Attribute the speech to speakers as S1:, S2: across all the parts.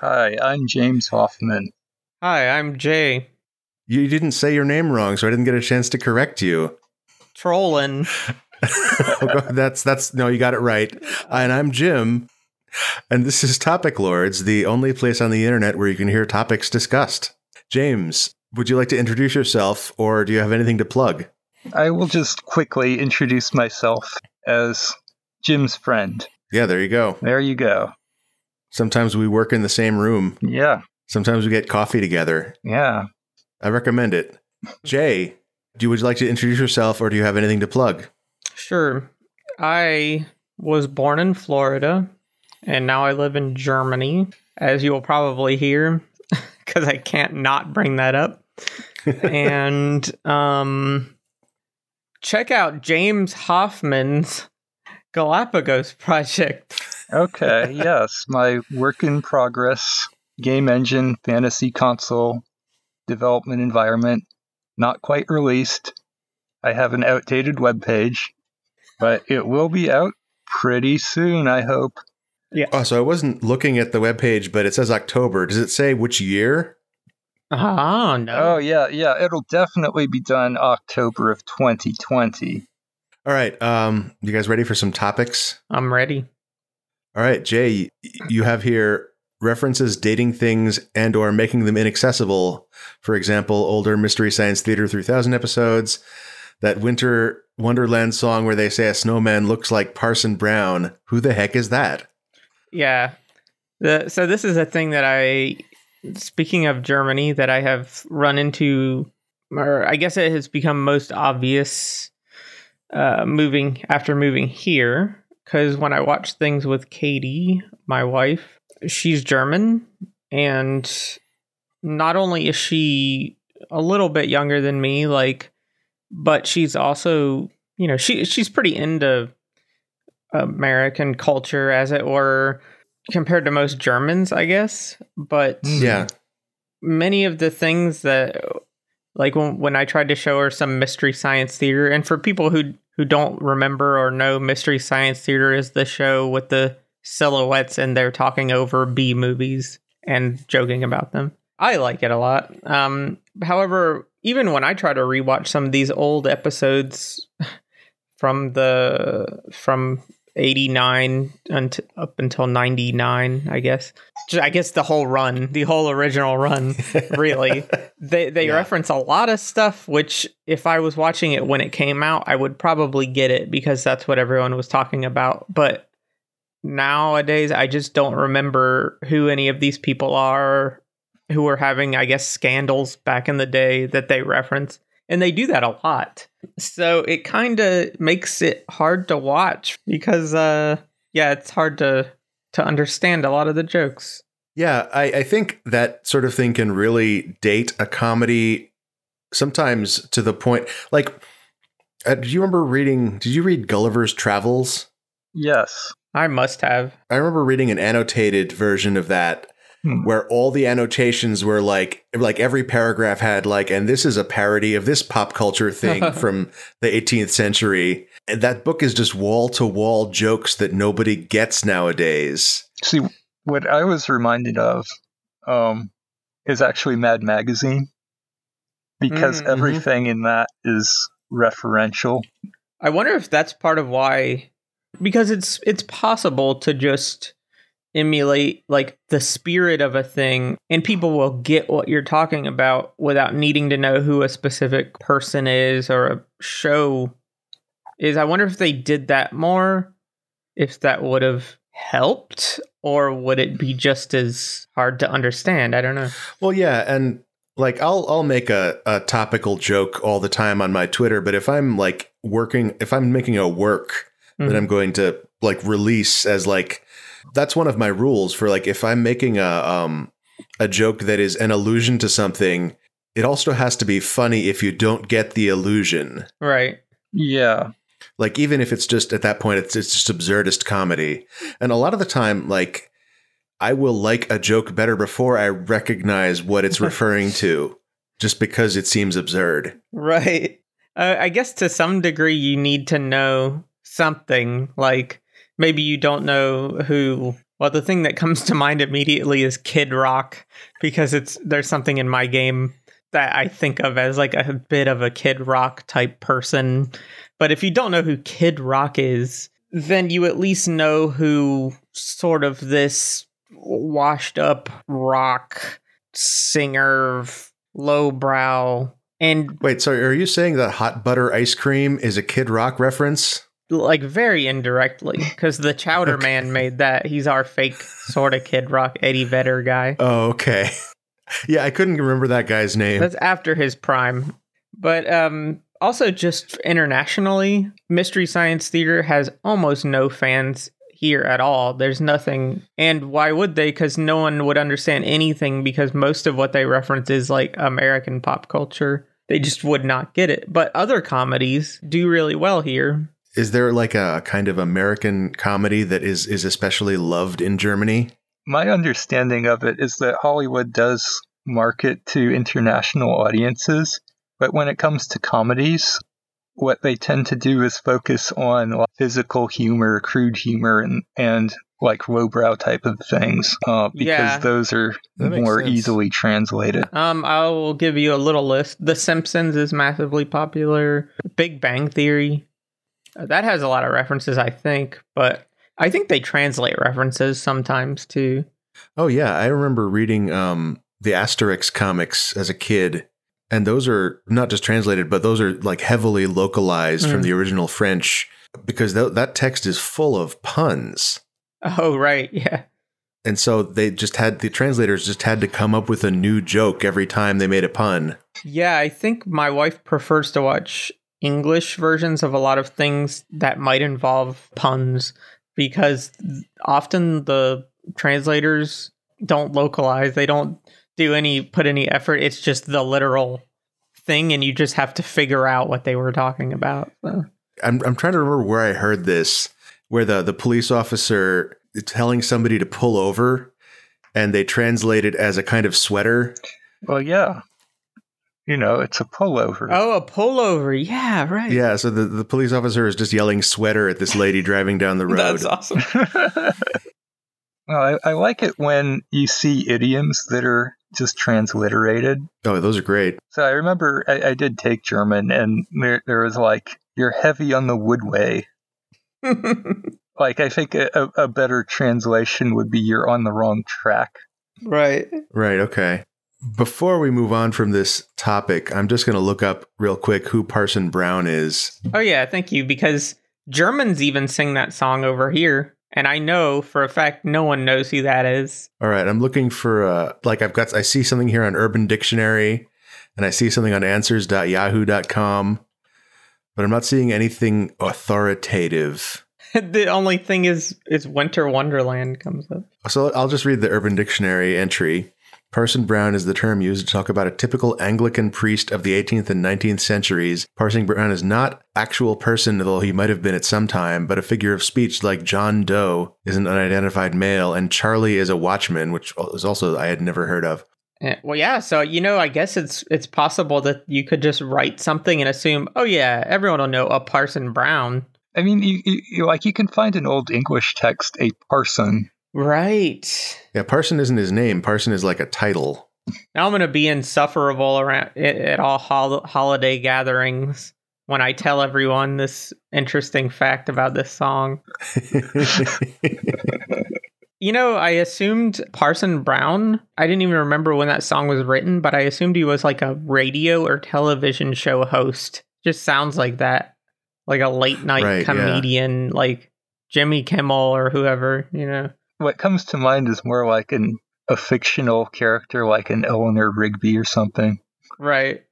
S1: Hi, I'm James Hoffman.
S2: Hi, I'm Jay.
S3: You didn't say your name wrong, so I didn't get a chance to correct you.
S2: Trolling.
S3: Oh, that's that's no, you got it right. And I'm Jim, and this is Topic Lords, the only place on the internet where you can hear topics discussed. James, would you like to introduce yourself, or do you have anything to plug?
S1: I will just quickly introduce myself as Jim's friend.
S3: Yeah, there you go.
S1: There you go.
S3: Sometimes we work in the same room.
S1: Yeah,
S3: Sometimes we get coffee together.
S1: yeah.
S3: I recommend it. Jay, do you, would you like to introduce yourself, or do you have anything to plug?
S2: Sure. I was born in Florida and now I live in Germany, as you will probably hear, because I can't not bring that up. and um, check out James Hoffman's Galapagos project.
S1: Okay, yes. My work in progress game engine fantasy console development environment not quite released. I have an outdated web page, but it will be out pretty soon, I hope. Yeah.
S3: Oh, so I wasn't looking at the webpage, but it says October. Does it say which year?
S2: Oh, no.
S1: Oh, yeah, yeah. It'll definitely be done October of 2020.
S3: All right. Um, you guys ready for some topics?
S2: I'm ready.
S3: All right, Jay, you have here references dating things and or making them inaccessible. For example, older Mystery Science Theater 3000 episodes, that Winter Wonderland song where they say a snowman looks like Parson Brown. Who the heck is that?
S2: Yeah. The, so this is a thing that I, speaking of Germany, that I have run into, or I guess it has become most obvious uh, moving after moving here. Because when I watch things with Katie, my wife, she's German, and not only is she a little bit younger than me, like, but she's also, you know, she she's pretty into American culture, as it were compared to most Germans, I guess. But
S1: Mm.
S3: Yeah.
S2: many of the things that, like when, when I tried to show her some mystery science theater, and for people who who don't remember or know, mystery science theater is the show with the silhouettes and they're talking over B movies and joking about them. I like it a lot. Um, however, even when I try to rewatch some of these old episodes from the from 89 unt- up until 99 i guess. I guess the whole run the whole original run really. They they
S3: Yeah.
S2: reference a lot of stuff which if i was watching it when it came out i would probably get it because that's what everyone was talking about. But nowadays i just don't remember who any of these people are who were having i guess scandals back in the day that they reference and they do that a lot so it kind of makes it hard to watch because uh yeah it's hard to to understand a lot of the jokes
S3: Yeah, I, I think that sort of thing can really date a comedy sometimes to the point like uh, do you remember reading did you read Gulliver's Travels?
S1: Yes.
S2: i must have
S3: I remember reading an annotated version of that
S1: Hmm.
S3: where all the annotations were like like every paragraph had like and this is a parody of this pop culture thing from the 18th century and that book is just wall to wall jokes that nobody gets nowadays
S1: See, what I was reminded of um, is actually Mad Magazine because
S2: Mm,
S3: mhm.
S1: everything in that is referential.
S2: i wonder if that's part of why because it's it's possible to just emulate like the spirit of a thing and people will get what you're talking about without needing to know who a specific person is or a show is. I wonder if they did that more if that would have helped or would it be just as hard to understand? I don't know.
S3: Well, yeah, and like I'll I'll make a, a topical joke all the time on my Twitter, but if I'm like working, if I'm making a work that
S2: Mhm.
S3: I'm going to like release as like that's one of my rules for like if I'm making a um a joke that is an allusion to something, it also has to be funny if you don't get the illusion.
S2: right
S1: Yeah.
S3: Like even if it's just at that point it's it's just absurdist comedy. And a lot of the time like I will like a joke better before I recognize what it's referring to just because it seems absurd.
S2: Right. Uh, I guess to some degree you need to know something. Like maybe you don't know who Well, the thing that comes to mind immediately is Kid Rock because it's there's something in my game that I think of as like a bit of a Kid Rock type person. But if you don't know who Kid Rock is, then you at least know who sort of this washed up rock singer, lowbrow, and
S3: Wait, sorry, are you saying that hot butter ice cream is a Kid Rock reference?
S2: Like very indirectly because the Chowder Man made that. He's our fake sort of Kid Rock Eddie Vedder guy.
S3: Oh, okay. yeah, I couldn't remember that guy's name.
S2: That's after his prime. But um, also, just internationally, Mystery Science Theater has almost no fans here at all. There's nothing. And why would they? Because no one would understand anything because most of what they reference is like American pop culture. They just would not get it. But other comedies do really well here.
S3: Is there like a kind of American comedy that is is especially loved in Germany?
S1: My understanding of it is that Hollywood does market to international audiences, but when it comes to comedies, what they tend to do is focus on like, physical humor, crude humor, and, and like lowbrow type of things, uh, because
S2: Yeah.
S1: those are more
S3: sense.
S1: easily translated.
S2: Um, I will give you a little list. The Simpsons is massively popular. Big Bang Theory, that has a lot of references, I think, but I think they translate references sometimes too.
S3: Oh yeah, I remember reading um the Asterix comics as a kid, and those are not just translated, but those are like heavily localized from
S2: Mm.
S3: the original French because th- that text is full of puns.
S2: Oh, right, yeah.
S3: And so they just had the translators just had to come up with a new joke every time they made a pun.
S2: Yeah, I think my wife prefers to watch English versions of a lot of things that might involve puns because often the translators don't localize. They don't do any put any effort. It's just the literal thing and you just have to figure out what they were talking about. So.
S3: I'm I'm trying to remember where I heard this, where the the police officer telling somebody to pull over, and they translate it as a kind of sweater.
S1: Well, yeah. You know, it's a pullover.
S2: Oh, a pullover. Yeah, right.
S3: Yeah, so the, the police officer is just yelling sweater at this lady driving down the road.
S2: That's awesome.
S1: well, I, I like it when you see idioms that are just transliterated.
S3: Oh, those are great.
S1: So I remember I, I did take German, and there, there was like, you're heavy on the woodway. Like, I think a, a, a better translation would be you're on the wrong track.
S2: right.
S3: Right, okay. Before we move on from this topic, I'm just going to look up real quick who Parson Brown is.
S2: Oh yeah, thank you. Because Germans even sing that song over here, and I know for a fact no one knows who that is.
S3: All right, I'm looking for uh like I've got I see something here on Urban Dictionary and I see something on answers.yahoo.com, but I'm not seeing anything authoritative.
S2: the only thing is, is Winter Wonderland comes up.
S3: So I'll just read the Urban Dictionary entry. Parson Brown is the term used to talk about a typical Anglican priest of the 18th and 19th centuries. Parson Brown is not actual person, though he might have been at some time, but a figure of speech like John Doe is an unidentified male, and Charlie is a watchman, which is also I had never heard of.
S2: Eh, Well, yeah. So you know, I guess it's it's possible that you could just write something and assume, oh yeah, everyone will know a Parson Brown.
S1: I mean, you, you, you like you can find an old English text, a parson.
S2: Right.
S3: Yeah, Parson isn't his name. Parson is like a title.
S2: Now I'm gonna be insufferable around at, all hol- holiday gatherings when I tell everyone this interesting fact about this song. You know, I assumed Parson Brown. I didn't even remember when that song was written, but I assumed he was like a radio or television show host. Just sounds like that. Like a late night
S3: Right, yeah.
S2: comedian, like Jimmy Kimmel or whoever, you know.
S1: What comes to mind is more like an a fictional character, like an Eleanor Rigby or something.
S2: Right.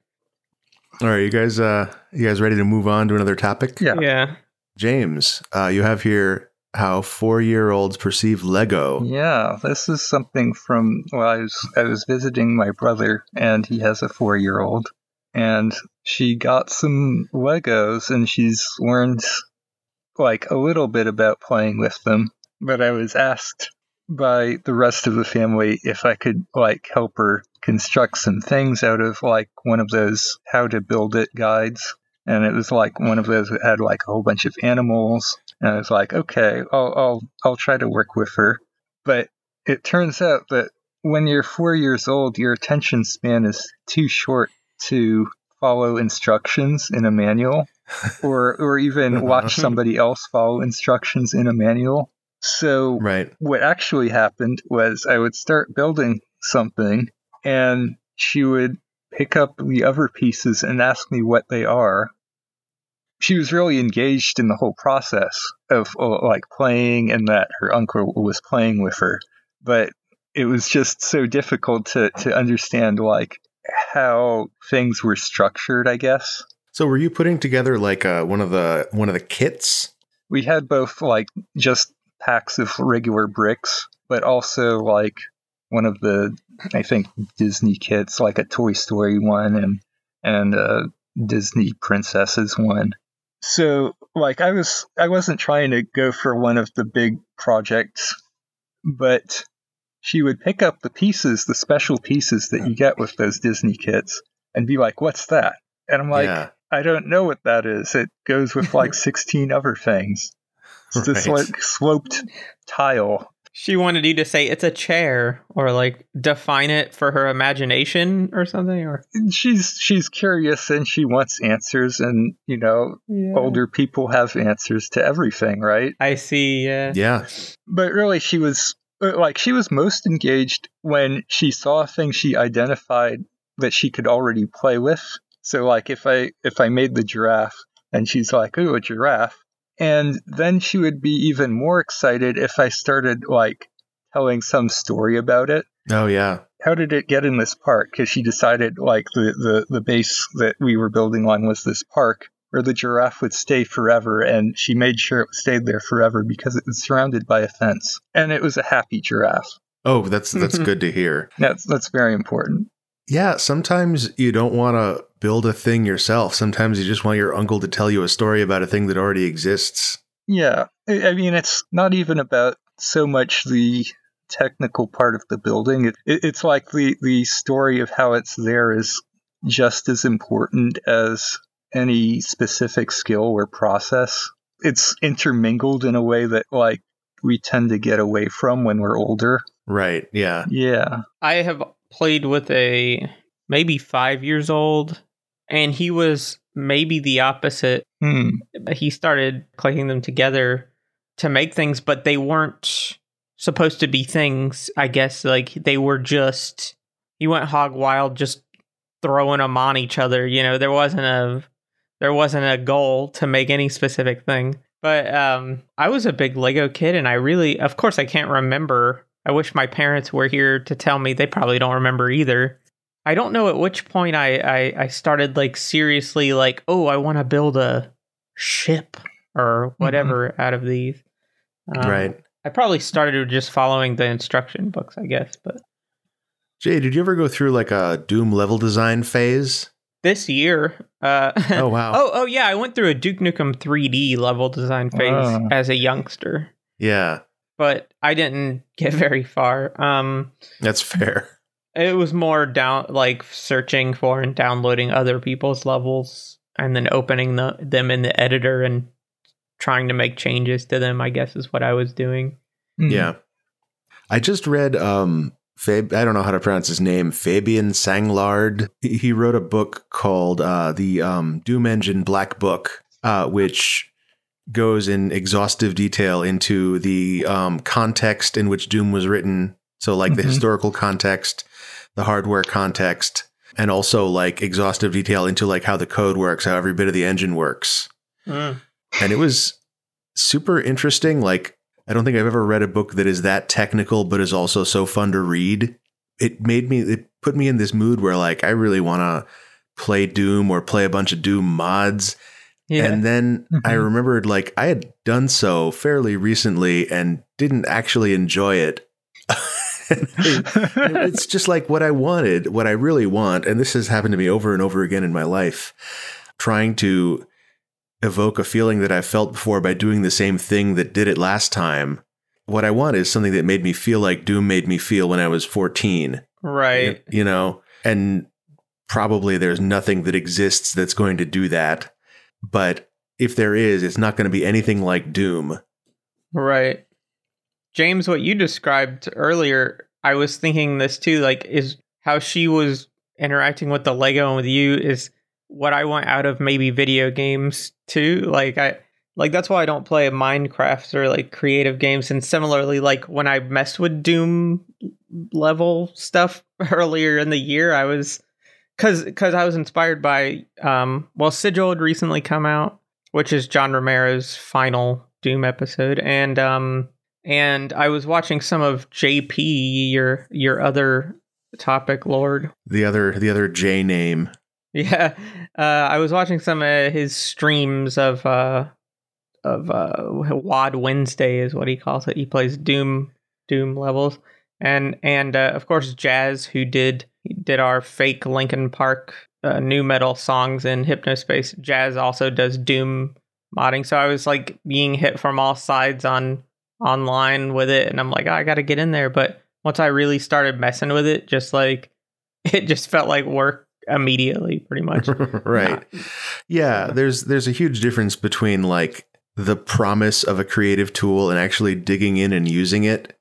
S3: All right, you guys uh you guys ready to move on to another topic?
S1: Yeah.
S2: Yeah.
S3: James, uh you have here how 4-year-olds perceive Lego.
S1: Yeah, this is something from well, I was I was visiting my brother, and he has a four year old, and she got some Legos, and she's learned like a little bit about playing with them. But I was asked by the rest of the family if I could like help her construct some things out of like one of those how to build it guides. And it was like one of those that had like a whole bunch of animals. And I was like, okay, I'll I'll I'll try to work with her. But it turns out that when you're four years old, your attention span is too short to follow instructions in a manual or or even watch somebody else follow instructions in a manual. So
S3: Right.
S1: what actually happened was I would start building something and she would pick up the other pieces and ask me what they are. She was really engaged in the whole process of uh, like playing and that her uncle was playing with her. But it was just so difficult to, to understand like how things were structured, I guess.
S3: So were you putting together like uh, one of the one of the kits?
S1: we had both like just packs of regular bricks, but also like one of the I think Disney kits, like a Toy Story one and and a Disney princesses one. So like I was I wasn't trying to go for one of the big projects, but she would pick up the pieces, the special pieces that you get with those Disney kits, and be like, "What's that?" And I'm like,
S3: yeah.
S1: I don't know what that is. It goes with like 16 other things. It's this like sloped tile.
S2: She wanted you to say it's a chair or like define it for her imagination or something or
S1: She's she's curious and she wants answers and you know older people have answers to everything, right?
S2: I see, yeah.
S3: Yeah.
S1: But really she was uh, like she was most engaged when she saw a thing she identified that she could already play with. So like if I if I made the giraffe and she's like, "Ooh, a giraffe." And then she would be even more excited if I started like telling some story about it.
S3: Oh yeah.
S1: How did it get in this park? Because she decided like the, the, the base that we were building on was this park where the giraffe would stay forever, and she made sure it stayed there forever because it was surrounded by a fence. And it was a happy giraffe.
S3: Oh, that's that's good to hear.
S1: That's that's very important.
S3: Yeah, sometimes you don't want to build a thing yourself. Sometimes you just want your uncle to tell you a story about a thing that already exists.
S1: Yeah, I I mean, it's not even about so much the technical part of the building. It, it, it's like the the story of how it's there is just as important as any specific skill or process. It's intermingled in a way that like we tend to get away from when we're older.
S3: Right. Yeah.
S1: Yeah.
S2: I have played with a maybe five years old, and he was maybe the opposite.
S1: Hmm.
S2: He started clicking them together to make things, but they weren't supposed to be things. I guess like they were just. He went hog wild, just throwing them on each other. You know, there wasn't a there wasn't a goal to make any specific thing. But um, I was a big Lego kid, and I really, of course, I can't remember. I wish my parents were here to tell me. They probably don't remember either. I don't know at which point I I, I started like seriously like, oh, I want to build a ship or whatever out of these. Um,
S3: right.
S2: I probably started with just following the instruction books, I guess. But
S3: Jay, did you ever go through like a Doom level design phase?
S2: this year, uh,
S3: Oh wow.
S2: oh oh yeah, I went through a Duke Nukem 3D level design phase
S1: Wow.
S2: as a youngster.
S3: Yeah,
S2: but I didn't get very far. Um,
S3: that's fair.
S2: It was more down like searching for and downloading other people's levels and then opening the, them in the editor and trying to make changes to them. I guess is what I was doing.
S1: Hmm.
S3: Yeah. I just read um Fab I don't know how to pronounce his name, Fabien Sanglard. He he wrote a book called uh the um Doom Engine Black Book, uh which goes in exhaustive detail into the um context in which Doom was written, so like the
S1: Mhm.
S3: historical context, the hardware context, and also like exhaustive detail into like how the code works, how every bit of the engine works. And it was super interesting like i don't think i've ever read a book that is that technical but is also so fun to read. It made me it put me in this mood where like i really want to play doom or play a bunch of doom mods.
S2: Yeah,
S3: and then i
S1: Mhm.
S3: remembered like i had done so fairly recently and didn't actually enjoy it it's just like what I wanted, what I really want. And this has happened to me over and over again in my life, trying to evoke a feeling that I felt before by doing the same thing that did it last time. What I want is something that made me feel like Doom made me feel when I was 14.
S2: right.
S3: You know, and probably there's nothing that exists that's going to do that. But if there is, it's not going to be anything like Doom.
S2: Right. James, what you described earlier, I was thinking this too. Like, is how she was interacting with the Lego and with you is what I want out of maybe video games too. Like, I like that's why I don't play Minecraft or like creative games. And similarly, like when I messed with Doom level stuff earlier in the year, I was because because I was inspired by um well Sigil had recently come out, which is John Romero's final Doom episode, and um and I was watching some of JP, your your other topic lord.
S3: The other the other J name.
S2: Yeah, uh, I was watching some of his streams of uh of uh Wad Wednesday is what he calls it. He plays Doom Doom levels, and and uh, of course Jazz, who did did our fake Linkin Park uh, nu metal songs in Hypnospace. Jazz also does Doom modding, so I was like being hit from all sides on online with it, and I'm like, oh, I got to get in there. But once I really started messing with it, just like it just felt like work immediately, pretty much.
S3: right. Yeah, there's there's a huge difference between like the promise of a creative tool and actually digging in and using it.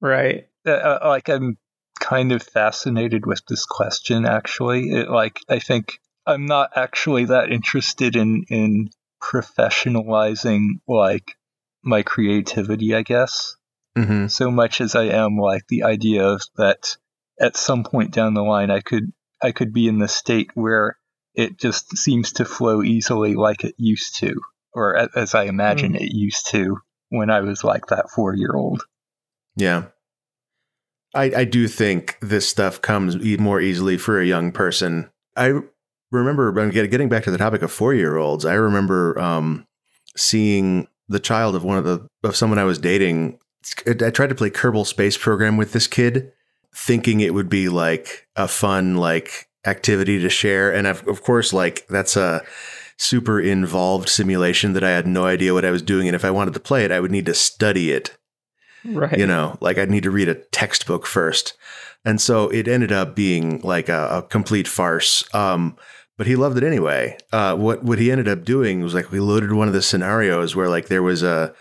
S2: Right.
S1: Uh, uh, like I'm kind of fascinated with this question. Actually, it, like I think I'm not actually that interested in in professionalizing like my creativity. I guess
S3: Mm-hmm.
S1: so much as I am like the idea of that at some point down the line I could I could be in the state where it just seems to flow easily like it used to, or as I imagine it used to when I was like that four year old.
S3: Yeah. I, I do think this stuff comes more easily for a young person. I remember when getting back to the topic of four year olds. I remember um, seeing the child of one of the of someone I was dating. I tried to play Kerbal Space Program with this kid, thinking it would be like a fun like activity to share, and of, of course, like that's a super involved simulation that I had no idea what I was doing, and if I wanted to play it, I would need to study it
S2: Right.
S3: you know like i'd need to read a textbook first and so it ended up being like a, a complete farce um but he loved it anyway uh what what he ended up doing was like we loaded one of the scenarios where like there was a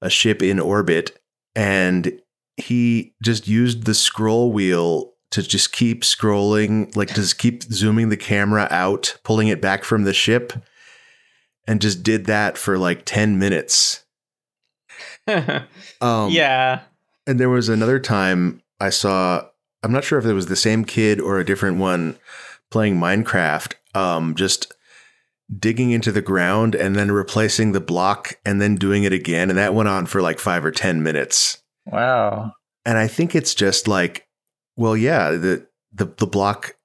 S3: a ship in orbit and he just used the scroll wheel to just keep scrolling like just keep zooming the camera out pulling it back from the ship and just did that for like 10 minutes um
S2: yeah.
S3: and there was another time I saw, I'm not sure if it was the same kid or a different one playing Minecraft, um, just digging into the ground and then replacing the block and then doing it again. And that went on for like five or 10 minutes.
S1: Wow.
S3: And I think it's just like, well, yeah, the, the, the block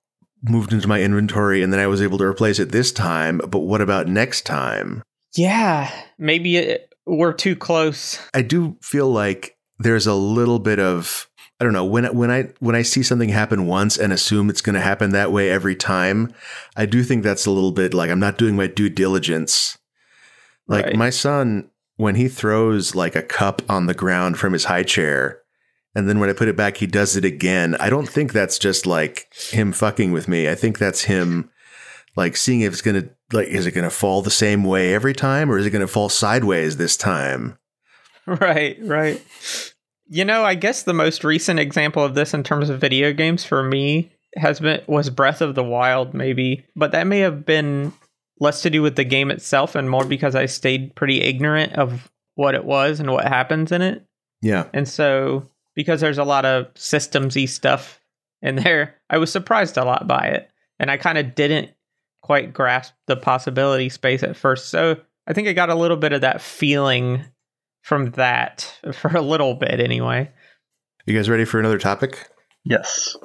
S3: moved into my inventory and then I was able to replace it this time. But what about next time?
S2: Yeah. Maybe it, we're too close.
S3: I do feel like there's a little bit of I don't know when when I when I see something happen once and assume it's going to happen that way every time. I do think that's a little bit like I'm not doing my due diligence. Like
S2: Right.
S3: my son when he throws like a cup on the ground from his high chair and then when I put it back he does it again. I don't think that's just like him fucking with me. I think that's him like seeing if it's going to like is it going to fall the same way every time or is it going to fall sideways this time?
S2: Right, right. You know, I guess the most recent example of this in terms of video games for me has been was Breath of the Wild maybe, but that may have been less to do with the game itself and more because I stayed pretty ignorant of what it was and what happens in it.
S3: Yeah.
S2: And so because there's a lot of systemsy stuff in there, I was surprised a lot by it. And I kind of didn't quite grasp the possibility space at first. So I think I got a little bit of that feeling from that for a little bit anyway.
S3: You guys ready for another topic?
S1: Yes.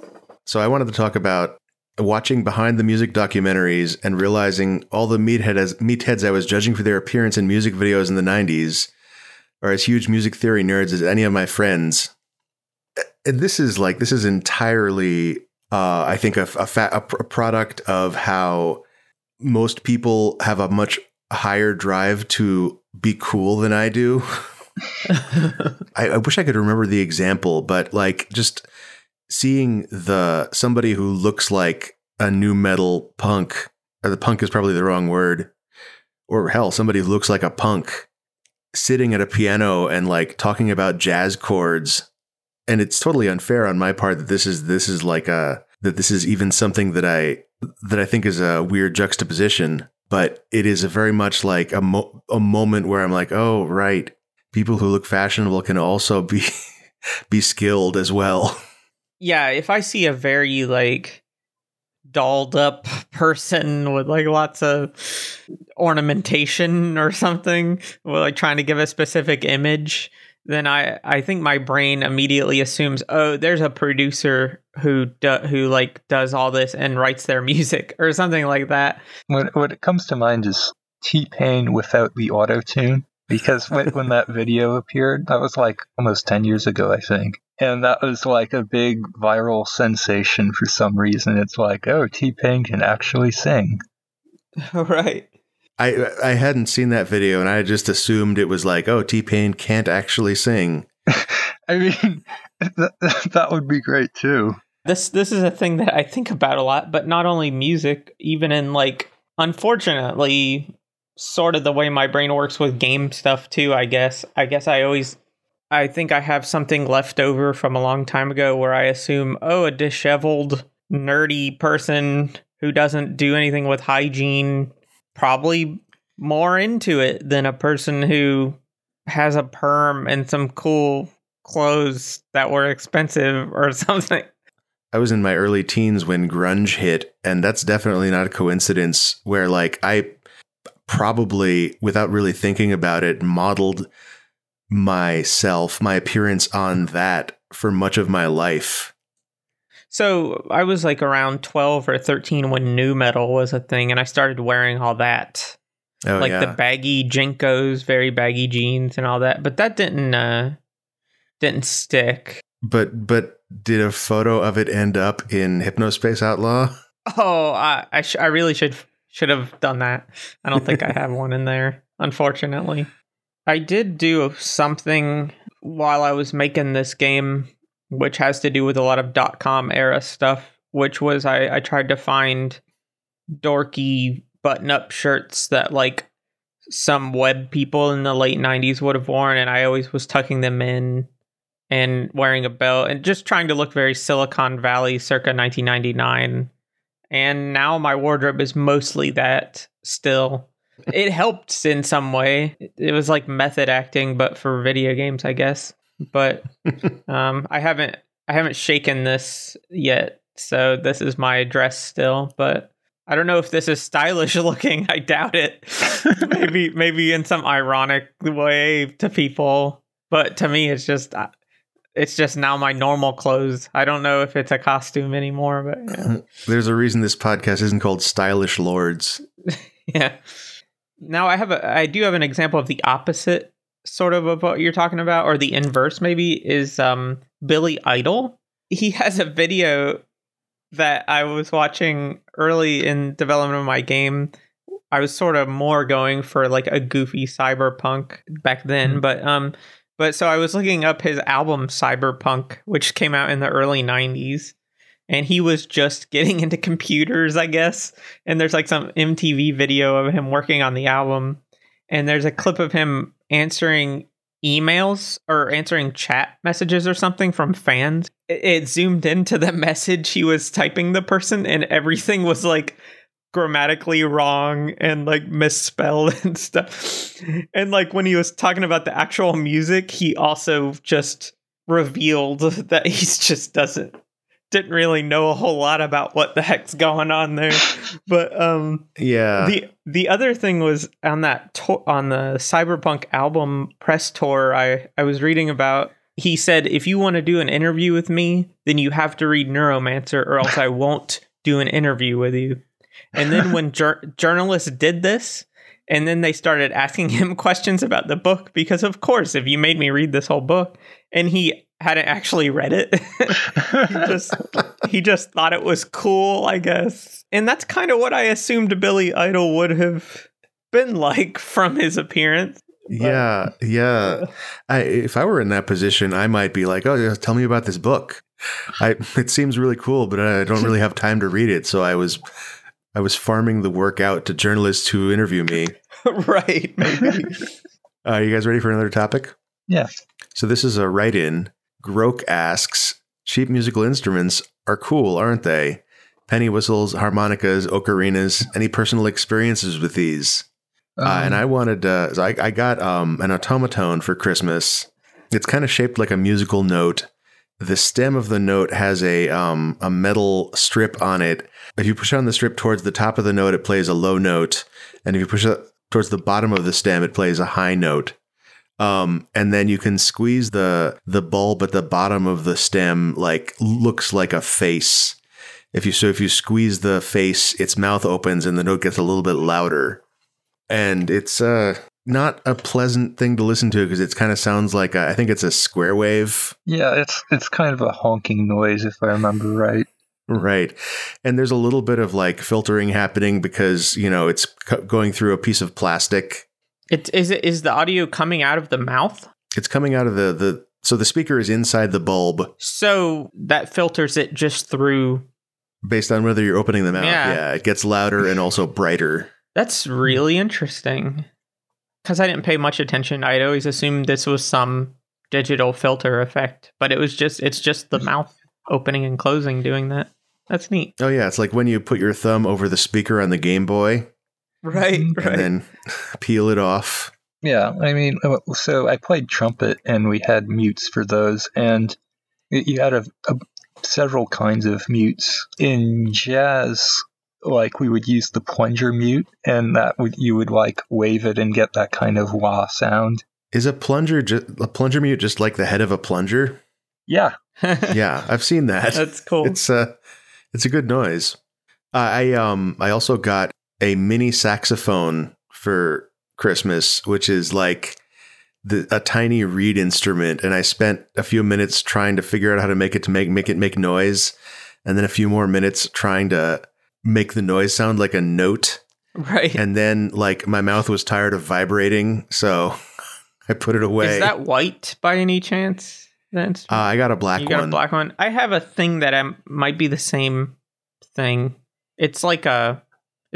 S3: So I wanted to talk about watching behind the music documentaries and realizing all the meathead as, meatheads I was judging for their appearance in music videos in the 90s are as huge music theory nerds as any of my friends. And this is like this is entirely uh, I think a, a, fa- a pr- a product of how most people have a much higher drive to be cool than I do. I, I wish I could remember the example, but like just seeing the somebody who looks like a nu metal punk, or the punk is probably the wrong word, or hell, somebody who looks like a punk sitting at a piano and like talking about jazz chords. And it's totally unfair on my part that this is this is like a that this is even something that I that I think is a weird juxtaposition, but it is a very much like a mo- a moment where I'm like, "Oh, right. People who look fashionable can also be be skilled as well."
S2: Yeah, if I see a very like dolled up person with like lots of ornamentation or something, like trying to give a specific image, then I I think my brain immediately assumes, oh, there's a producer who do, who like does all this and writes their music or something like that.
S1: What what comes to mind is T Pain without the auto tune. Because when, when that video appeared, that was like almost 10 years ago, I think. And that was like a big viral sensation for some reason. It's like, oh, T Pain can actually sing.
S2: right.
S3: I I hadn't seen that video and I just assumed it was like, oh, T Pain can't actually sing.
S1: I mean, that, that would be great too.
S2: This this is a thing that I think about a lot, but not only music, even in like unfortunately sort of the way my brain works with game stuff too, I guess. I guess I always I think I have something left over from a long time ago where I assume, oh, a disheveled nerdy person who doesn't do anything with hygiene probably more into it than a person who has a perm and some cool clothes that were expensive or something.
S3: I was in my early teens when grunge hit, and that's definitely not a coincidence where like I probably without really thinking about it modeled myself, my appearance on that for much of my life.
S2: So I was like around 12 or 13 when nu metal was a thing, and I started wearing all that.
S3: Oh,
S2: like
S3: yeah.
S2: the baggy JNCOs, very baggy jeans and all that. But that didn't uh didn't stick.
S3: but but did a photo of it end up in Hypnospace Outlaw?
S2: Oh, I I, sh- I really should should have done that. I don't think I have one in there, unfortunately. I did do something while I was making this game, which has to do with a lot of dot com era stuff. Which was I I tried to find dorky button up shirts that like some web people in the late 90s would have worn and I always was tucking them in and wearing a belt and just trying to look very Silicon Valley circa 1999 and now my wardrobe is mostly that still. It helped in some way. It was like method acting but for video games I guess but um I haven't I haven't shaken this yet so this is my dress still but I don't know if this is stylish looking. I doubt it. maybe maybe in some ironic way to people, but to me it's just it's just now my normal clothes. I don't know if it's a costume anymore, but yeah.
S3: There's a reason this podcast isn't called Stylish Lords.
S2: yeah. Now I have a I do have an example of the opposite sort of of what you're talking about or the inverse maybe is um Billy Idol. He has a video that I was watching early in development of my game. I was sort of more going for like a goofy cyberpunk back then, but um but so I was looking up his album Cyberpunk, which came out in the early 90s, and he was just getting into computers, I guess. And there's like some MTV video of him working on the album, and there's a clip of him answering emails or answering chat messages or something from fans. It, it zoomed into the message he was typing the person, and everything was like grammatically wrong and like misspelled and stuff. And like when he was talking about the actual music, he also just revealed that he just doesn't didn't really know a whole lot about what the heck's going on there. But um
S3: Yeah.
S2: the the other thing was on that to- on the Cyberpunk album press tour I I was reading about he said if you want to do an interview with me then you have to read Neuromancer or else I won't do an interview with you. And then when jour- journalists did this and then they started asking him questions about the book because of course if you made me read this whole book and he hadn't actually read it he just he just thought it was cool i guess and that's kind of what i assumed billy idol would have been like from his appearance
S3: Yeah, yeah. I, if I were in that position, I might be like, "Oh, tell me about this book." I it seems really cool, but I don't really have time to read it. So I was, I was farming the work out to journalists who interview me.
S2: right maybe
S3: Uh, you guys ready for another topic?
S1: Yeah.
S3: So this is a write-in. Groke asks, cheap musical instruments are cool, aren't they? Penny whistles, harmonicas, ocarinas. Any personal experiences with these? uh, and
S1: Um,
S3: I wanted, uh, I, I got um, an Otamatone for Christmas. It's kind of shaped like a musical note. The stem of the note has a um, a metal strip on it. If you push on the strip towards the top of the note, it plays a low note, and if you push it towards the bottom of the stem, it plays a high note. Um, and then you can squeeze the the bulb at the bottom of the stem, like looks like a face. If you so if you squeeze the face, its mouth opens and the note gets a little bit louder. And it's uh not a pleasant thing to listen to because it kind of sounds like a, I think it's a square wave,
S1: yeah, it's it's kind of a honking noise if I remember right.
S3: right? And there's a little bit of like filtering happening because you know it's co- going through a piece of plastic.
S2: It is it is the audio coming out of the mouth?
S3: It's coming out of the the so the speaker is inside the bulb
S2: So that filters it just through.
S3: based on whether you're opening the mouth.
S2: Yeah.
S3: yeah it gets louder and also brighter.
S2: That's really interesting. Because I didn't pay much attention. I'd always assumed this was some digital filter effect, but it was just it's just the mouth opening and closing doing that. That's neat.
S3: Oh yeah, it's like when you put your thumb over the speaker on the Game Boy
S2: Right, right.
S3: and then peel it off.
S1: Yeah, I mean, uh, so I played trumpet, and we had mutes for those, and you had a, a, several kinds of mutes in jazz. Like we would use the plunger mute, and that would you would like wave it and get that kind of wah sound.
S3: Is a plunger ju- a plunger mute just like the head of a plunger?
S1: Yeah,
S3: Yeah, I've seen that.
S2: That's cool.
S3: It's a it's a good noise. Uh, I um I also got a mini saxophone for Christmas, which is like the a tiny reed instrument, and I spent a few minutes trying to figure out how to make it to make make it make noise, and then a few more minutes trying to make the noise sound like a note,
S2: right.
S3: and then like my mouth was tired of vibrating, so I put it away.
S2: Is that white by any chance? That's
S3: uh, I got a black
S2: you got
S3: one.
S2: a black one. I have a thing that I, might be the same thing. It's like a,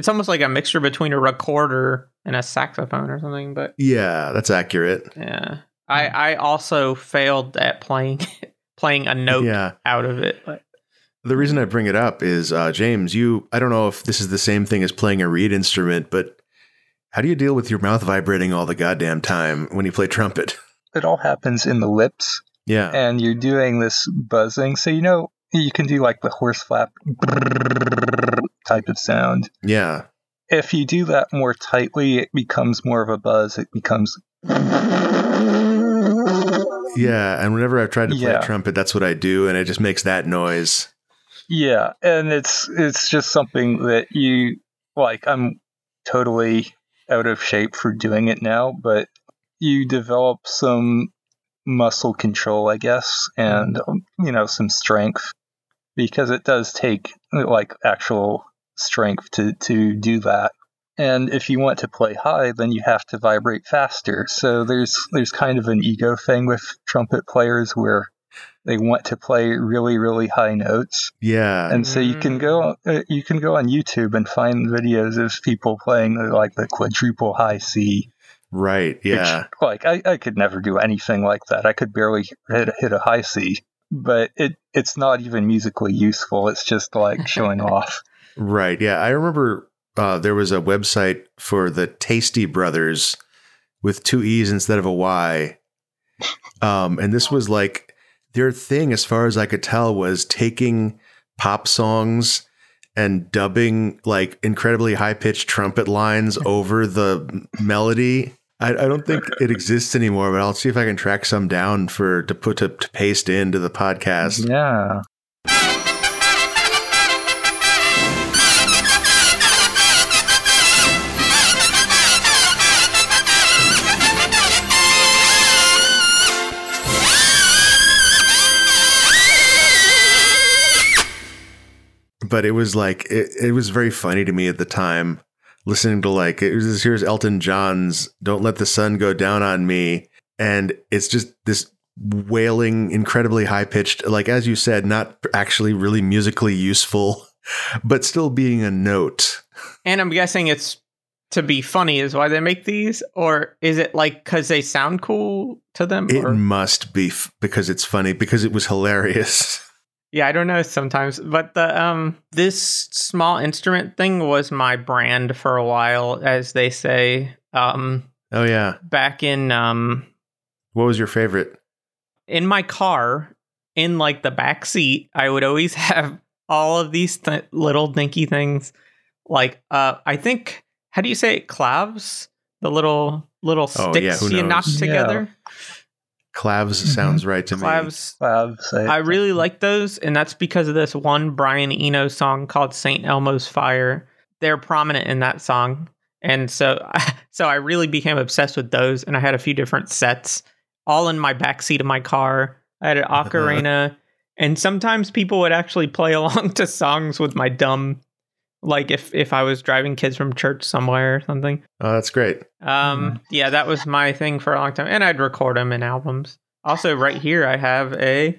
S2: it's almost like a mixture between a recorder and a saxophone or something. But
S3: yeah, that's accurate.
S2: yeah, I I also failed at playing playing a note
S3: Yeah.
S2: out of it. But
S3: The reason I bring it up is, uh, James, you, I don't know if this is the same thing as playing a reed instrument, but how do you deal with your mouth vibrating all the goddamn time when you play trumpet?
S1: it all happens in the lips,
S3: Yeah.
S1: and you're doing this buzzing. So you know you can do like the horse flap type of sound.
S3: Yeah.
S1: if you do that more tightly, it becomes more of a buzz. It becomes.
S3: Yeah. And whenever I've tried to play
S1: Yeah.
S3: trumpet, that's what I do. And it just makes that noise.
S1: Yeah, and it's it's just something that you like. I'm totally out of shape for doing it now, but you develop some muscle control, I guess, and you know some strength because it does take like actual strength to to do that. And if you want to play high, then you have to vibrate faster. So there's there's kind of an ego thing with trumpet players where they want to play really really high notes
S3: Yeah.
S1: and so you can go uh, you can go on YouTube and find videos of people playing like the quadruple high C.
S3: right.
S1: which,
S3: Yeah.
S1: like I, I could never do anything like that. I could barely hit hit a high C, but it it's not even musically useful. It's just like showing off.
S3: Right. Yeah. I remember uh, there was a website for the Tastee Brothers with two E's instead of a Y. Um, and this was like their thing, as far as I could tell, was taking pop songs and dubbing like incredibly high pitched trumpet lines over the melody. I, I don't think it exists anymore, but I'll see if I can track some down for to put to, to paste into the podcast.
S1: Yeah.
S3: But it was like it, it was very funny to me at the time listening to like it was here's Elton John's "Don't Let the Sun Go Down on Me," and it's just this wailing, incredibly high pitched, like as you said, not actually really musically useful, but still being a note.
S2: and I'm guessing it's to be funny is why they make these, or is it like because they sound cool to them?
S3: It
S2: or?
S3: must be f- because it's funny because it was hilarious.
S2: Yeah, I don't know sometimes, but the um this small instrument thing was my brand for a while, as they say. Um,
S3: Oh yeah.
S2: back in um
S3: What was your favorite?
S2: in my car, in like the back seat, I would always have all of these th- little dinky things, like uh, I think how do you say it? Claves, the little little
S3: Oh,
S2: sticks
S3: yeah,
S2: you knock together.
S3: Claves
S1: Mhm.
S3: sounds right to me.
S2: Claves.
S1: Labs, I,
S2: I really like those, and that's because of this one Brian Eno song called "Saint Elmo's Fire." They're prominent in that song, and so so I really became obsessed with those. And I had a few different sets, all in my back seat of my car. I had an ocarina, and sometimes people would actually play along to songs with my dumb, like if if I was driving kids from church somewhere or something.
S3: Oh, that's great.
S2: Um, yeah, that was my thing for a long time, and I'd record them in albums. Also, right here, I have a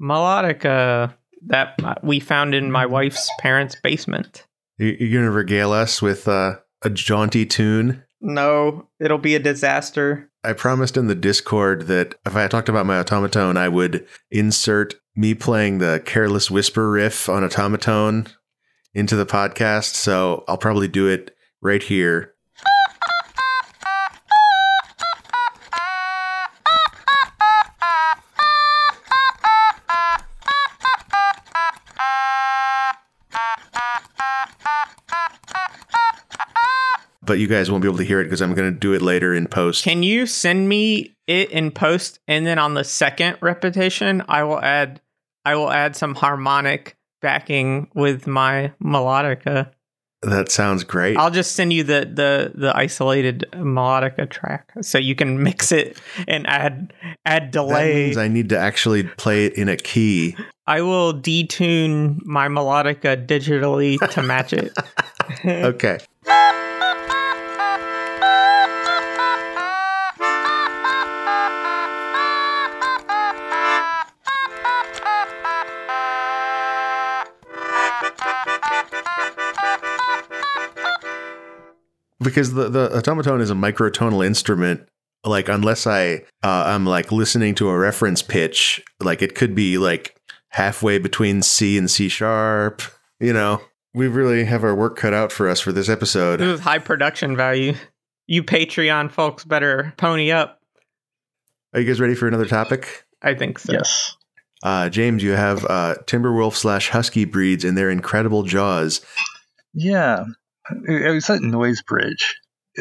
S2: melodica that we found in my wife's parents' basement.
S3: You- You're gonna regale us with uh, a jaunty tune.
S2: No, it'll be a disaster.
S3: I promised in the Discord that if I talked about my Otamatone, I would insert me playing the Careless Whisper riff on Otamatone into the podcast. So I'll probably do it right here. But you guys won't be able to hear it because I'm going to do it later in post.
S2: Can you send me it in post, and then on the second repetition, I will add, I will add some harmonic backing with my melodica.
S3: That sounds great.
S2: I'll just send you the the the isolated melodica track so you can mix it and add add
S3: that
S2: delay.
S3: means I need to actually play it in a key.
S2: I will detune my melodica digitally to match it.
S3: Okay. Because the, the Otamatone is a microtonal instrument, like unless I uh, I'm like listening to a reference pitch, like it could be like halfway between C and C sharp. You know, we really have our work cut out for us for this episode.
S2: this is high production value. You Patreon folks better pony up.
S3: Are you guys ready for another topic?
S2: I think so.
S1: yes.
S3: Uh, James, you have uh, Timberwolf slash Husky breeds and their incredible jaws.
S1: Yeah, it was at Noisebridge.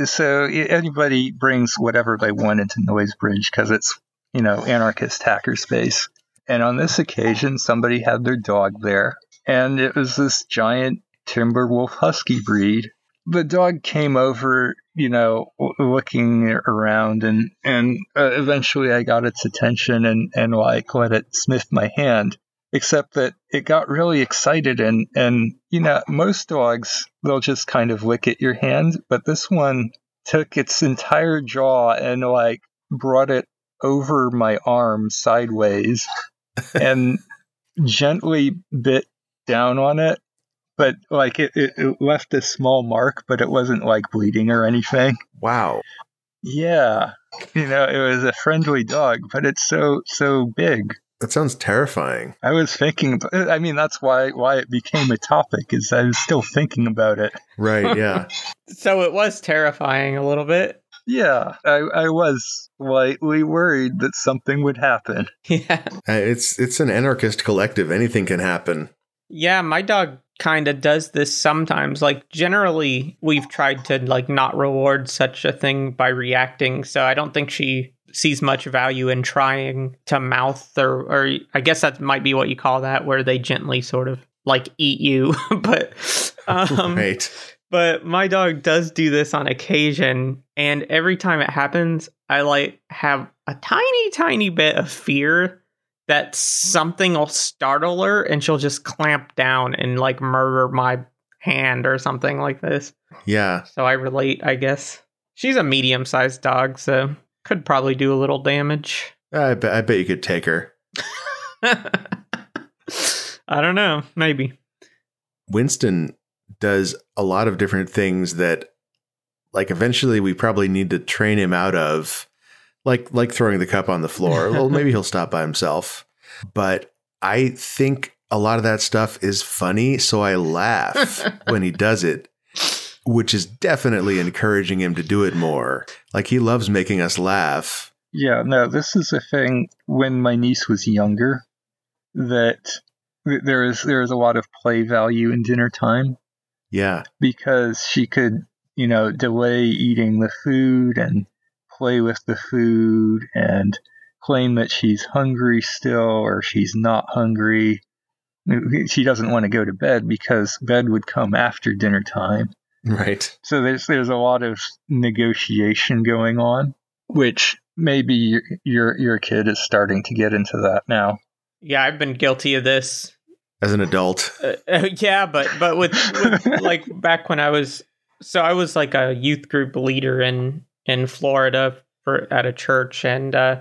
S1: So anybody brings whatever they want into Noisebridge because it's you know anarchist hacker space. And on this occasion, somebody had their dog there, and it was this giant Timberwolf Husky breed. The dog came over, you know, looking around, and and uh, eventually I got its attention and and like let it sniff my hand except that it got really excited and and you know most dogs they'll just kind of lick at your hand but this one took its entire jaw and like brought it over my arm sideways and gently bit down on it but like it, it, it left a small mark but it wasn't like bleeding or anything.
S3: Wow.
S1: yeah. You know it was a friendly dog but it's so so big
S3: That sounds terrifying.
S1: I was thinking. ab- I mean, that's why why it became a topic. Is I was still thinking about it.
S3: Right, yeah.
S2: So it was terrifying a little bit.
S1: Yeah, I, I was slightly worried that something would happen.
S2: Yeah.
S3: Uh, it's it's an anarchist collective. Anything can happen.
S2: Yeah, my dog kind of does this sometimes. Like generally we've tried to like not reward such a thing by reacting, so I don't think she sees much value in trying to mouth or or I guess that might be what you call that where they gently sort of like eat you. but um
S3: right.
S2: but my dog does do this on occasion and every time it happens I like have a tiny tiny bit of fear that something will startle her and she'll just clamp down and like murder my hand or something like this.
S3: Yeah.
S2: So I relate, I guess. She's a medium sized dog, so could probably do a little damage.
S3: I bet I bet you could take her.
S2: I don't know, maybe.
S3: Winston does a lot of different things that like eventually we probably need to train him out of like like throwing the cup on the floor. well, maybe he'll stop by himself. But I think a lot of that stuff is funny, so I laugh when he does it, which is definitely encouraging him to do it more. Like he loves making us laugh.
S1: Yeah, no, this is a thing when my niece was younger that there is there is a lot of play value in dinner time
S3: Yeah.
S1: because she could, you know, delay eating the food and play with the food and claim that she's hungry still or she's not hungry. She doesn't want to go to bed because bed would come after dinner time.
S3: Right.
S1: So there's there's a lot of negotiation going on, which maybe your your, your kid is starting to get into that now.
S2: Yeah, I've been guilty of this.
S3: As an adult.
S2: Uh, uh, yeah, but but with, with like back when I was so I was like a youth group leader in in Florida for at a church and uh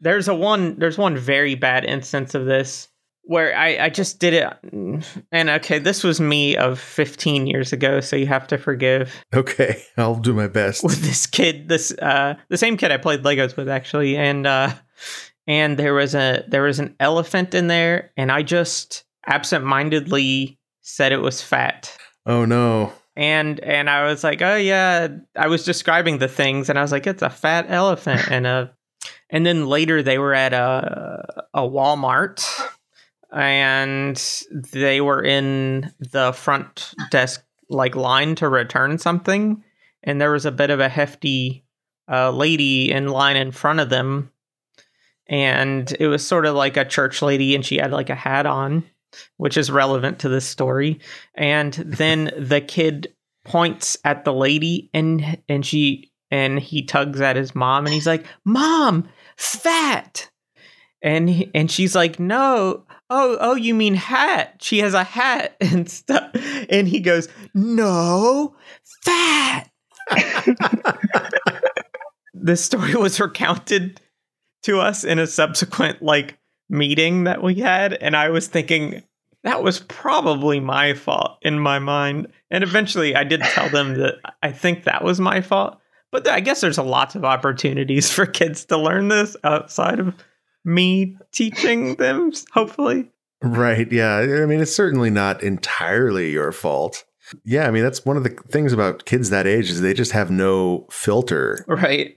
S2: there's a one there's one very bad instance of this where I I just did it and okay, this was me of 15 years ago, so you have to forgive
S3: Okay. I'll do my best.
S2: with this kid this uh the same kid I played Legos with actually and uh and there was a there was an elephant in there and I just absentmindedly said it was fat
S3: Oh no.
S2: and and I was like oh yeah I was describing the things and I was like it's a fat elephant and a and then later they were at a a Walmart and they were in the front desk like line to return something. And there was a bit of a hefty uh, lady in line in front of them. And it was sort of like a church lady and she had like a hat on which is relevant to this story. And then the kid points at the lady and and she and he tugs at his mom and he's like mom fat! And and she's like no oh oh you mean hat? She has a hat and stuff. And he goes no fat. This story was recounted to us in a subsequent like meeting that we had. And i was thinking that was probably my fault in my mind. And eventually i did tell them that i think that was my fault. But i guess there's a lots of opportunities for kids to learn this outside of me teaching them hopefully
S3: Right. Yeah. I mean, it's certainly not entirely your fault. Yeah. I mean, that's one of the things about kids that age is they just have no filter,
S2: right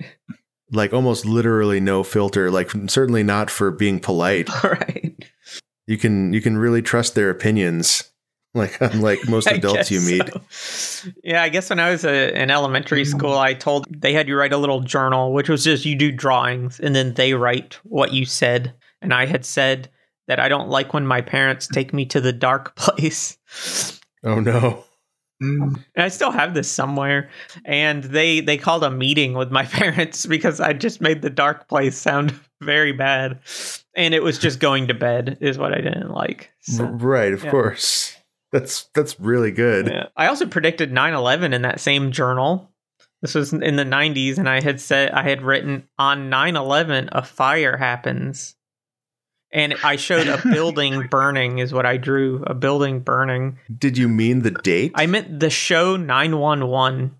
S3: like almost literally no filter, like certainly not for being polite.
S2: right
S3: You can, you can really trust their opinions. Like unlike most adults you meet.
S2: so. Yeah, I guess when I was a, in elementary school, I told they had you write a little journal, which was just you do drawings and then they write what you said. And I had said that I don't like when my parents take me to the dark place.
S3: Oh no.
S1: Mm.
S2: And I still have this somewhere. And they they called a meeting with my parents because I just made the dark place sound very bad. And it was just going to bed is what I didn't like. So.
S3: Right. Of
S2: yeah.
S3: course. That's, that's really good.
S2: Yeah. I also predicted 9/11 in that same journal. This was in the 90s and I had said I had written on 9/11 a fire happens. And I showed a building burning is what I drew, a building burning.
S3: Did you mean the date?
S2: I meant the show 911.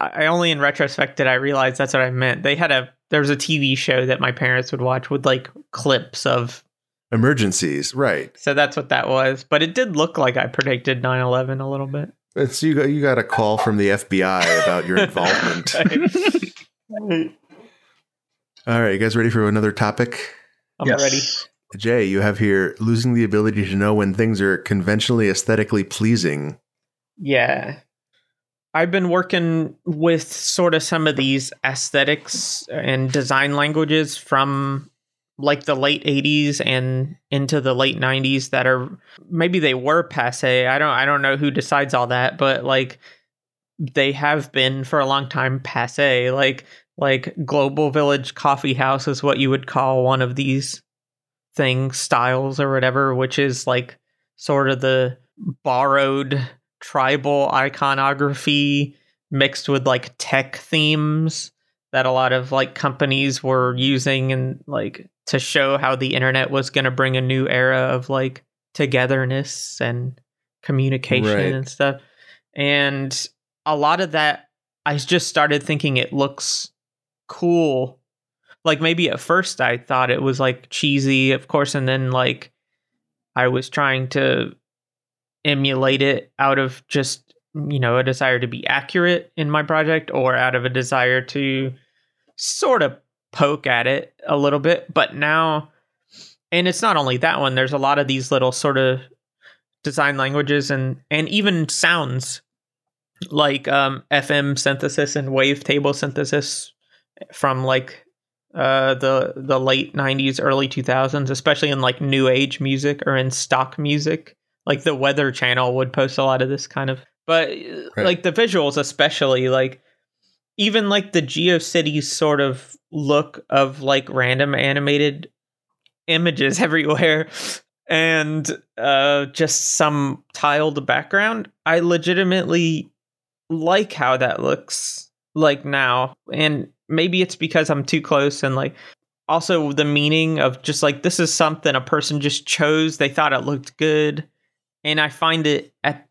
S2: I only in retrospect did I realize that's what I meant. They had a there was a TV show that my parents would watch with like clips of
S3: Emergencies. Right.
S2: so that's what that was. But it did look like I predicted 9/11 a little bit.
S3: It's you got you got a call from the FBI about your involvement.
S2: Right.
S3: All right, you guys ready for another topic?
S2: I'm
S1: Yes.
S2: ready.
S3: Jay, you have here losing the ability to know when things are conventionally aesthetically pleasing.
S2: Yeah. I've been working with sort of some of these aesthetics and design languages from like the late 80s and into the late 90s that are maybe they were passe. I don't I don't know who decides all that, but like they have been for a long time passe. Like like Global Village Coffee House is what you would call one of these things, styles or whatever, which is like sort of the borrowed tribal iconography mixed with like tech themes that a lot of like companies were using and like to show how the internet was going to bring a new era of like togetherness and communication
S3: Right.
S2: and stuff And a lot of that, I just started thinking it looks cool. Like maybe at first I thought it was like cheesy, of course, and then like I was trying to emulate it out of just, you know, a desire to be accurate in my project or out of a desire to sort of poke at it a little bit. But now, and it's not only that one, there's a lot of these little sort of design languages and and even sounds like um, FM synthesis and wavetable synthesis from like uh, the the late '90s, early 2000s, especially in like new age music or in stock music. Like the Weather Channel would post a lot of this kind of, but right. like the visuals, especially like even like the GeoCities sort of look of like random animated images everywhere and uh, just some tiled background. I legitimately like how that looks like now. And maybe it's because I'm too close and like also the meaning of just like this is something a person just chose. They thought it looked good. And I find it at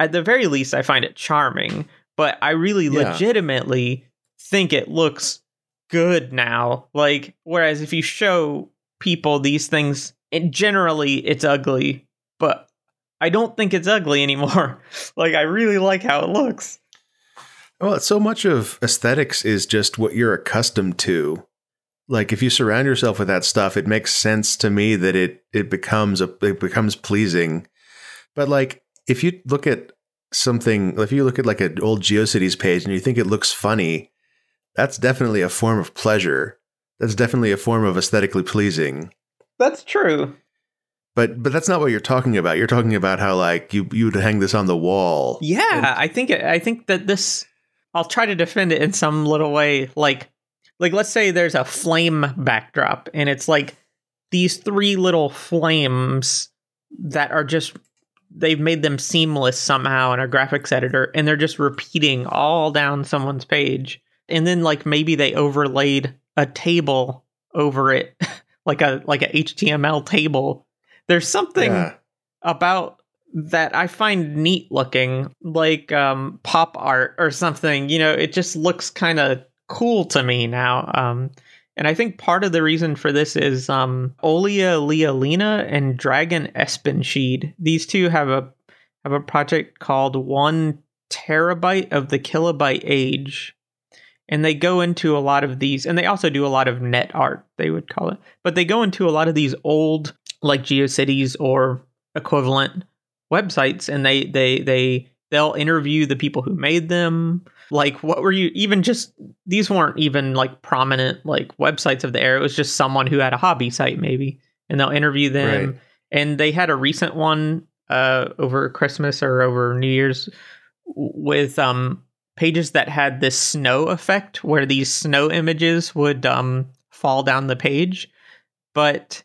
S2: at the very least I find it charming. But I really yeah. legitimately think it looks good now. Like whereas if you show people these things and generally it's ugly, but I don't think it's ugly anymore. like I really like how it looks.
S3: Well, so much of aesthetics is just what you're accustomed to. Like if you surround yourself with that stuff, it makes sense to me that it it becomes a it becomes pleasing. But like if you look at something, if you look at like an old GeoCities page and you think it looks funny, that's definitely a form of pleasure. That's definitely a form of aesthetically pleasing.
S2: That's true.
S3: But but that's not what you're talking about. You're talking about how like you you would hang this on the wall.
S2: Yeah, and- I think I think that this I'll try to defend it in some little way like like let's say there's a flame backdrop and it's like these three little flames that are just they've made them seamless somehow in a graphics editor and they're just repeating all down someone's page and then like maybe they overlaid a table over it like a like a HTML table. There's something yeah. about that I find neat looking, like um, pop art or something. You know, it just looks kind of cool to me now. Um, and I think part of the reason for this is um, Olia Lialina and Dragan Espenschied. These two have a have a project called One Terabyte of the Kilobyte Age, and they go into a lot of these and they also do a lot of net art they would call it but they go into a lot of these old like geocities or equivalent websites and they they they they'll interview the people who made them like what were you even just these weren't even like prominent like websites of the era. It was just someone who had a hobby site maybe and they'll interview them. Right. and they had a recent one uh over christmas or over new year's with um pages that had this snow effect where these snow images would um, fall down the page, but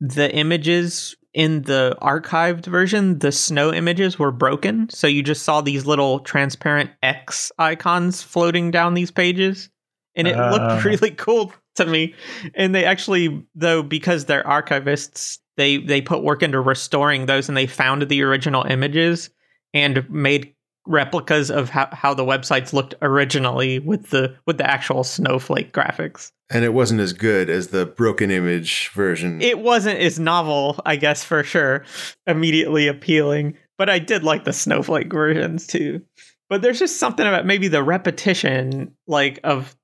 S2: the images in the archived version, the snow images were broken. So you just saw these little transparent X icons floating down these pages. And it uh. looked really cool to me. And they actually, though, because they're archivists, they they put work into restoring those and they found the original images and made replicas of how, how the websites looked originally with the with the actual snowflake graphics.
S3: And it wasn't as good as the broken image version.
S2: It wasn't as novel, I guess for sure, immediately appealing. But I did like the snowflake versions too. But there's just something about maybe the repetition, like of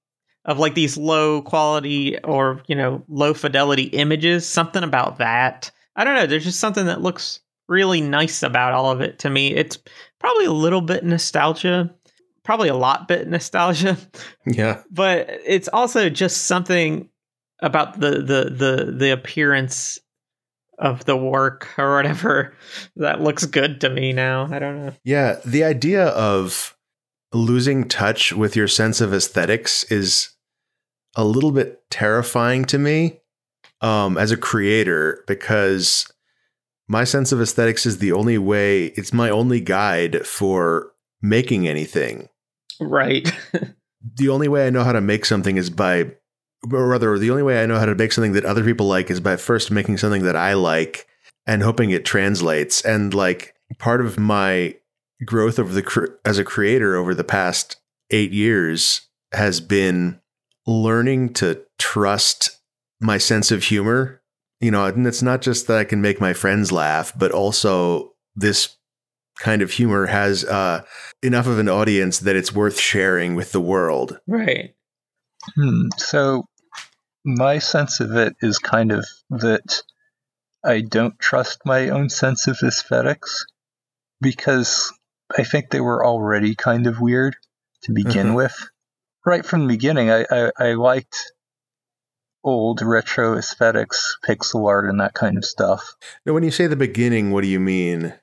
S2: of like these low quality or you know low fidelity images. Something about that. I don't know. There's just something that looks really nice about all of it to me. It's probably a little bit nostalgia, probably a lot bit nostalgia.
S3: Yeah.
S2: But it's also just something about the the the the appearance of the work or whatever that looks good to me now. I don't know.
S3: Yeah, the idea of losing touch with your sense of aesthetics is a little bit terrifying to me um, as a creator because my sense of aesthetics is the only way, it's my only guide for making anything.
S2: Right.
S3: the only way I know how to make something is by, or rather, the only way I know how to make something that other people like is by first making something that I like and hoping it translates. And like part of my growth over the as a creator over the past 8 years has been learning to trust my sense of humor. You know, and it's not just that I can make my friends laugh, but also this kind of humor has uh, enough of an audience that it's worth sharing with the world.
S2: Right.
S1: Hmm. So my sense of it is kind of that I don't trust my own sense of aesthetics because I think they were already kind of weird to begin
S3: Mhm.
S1: with. Right from the beginning, I, I, I liked old retro aesthetics, pixel art, and that kind of stuff.
S3: Now, when you say the beginning, what do you mean?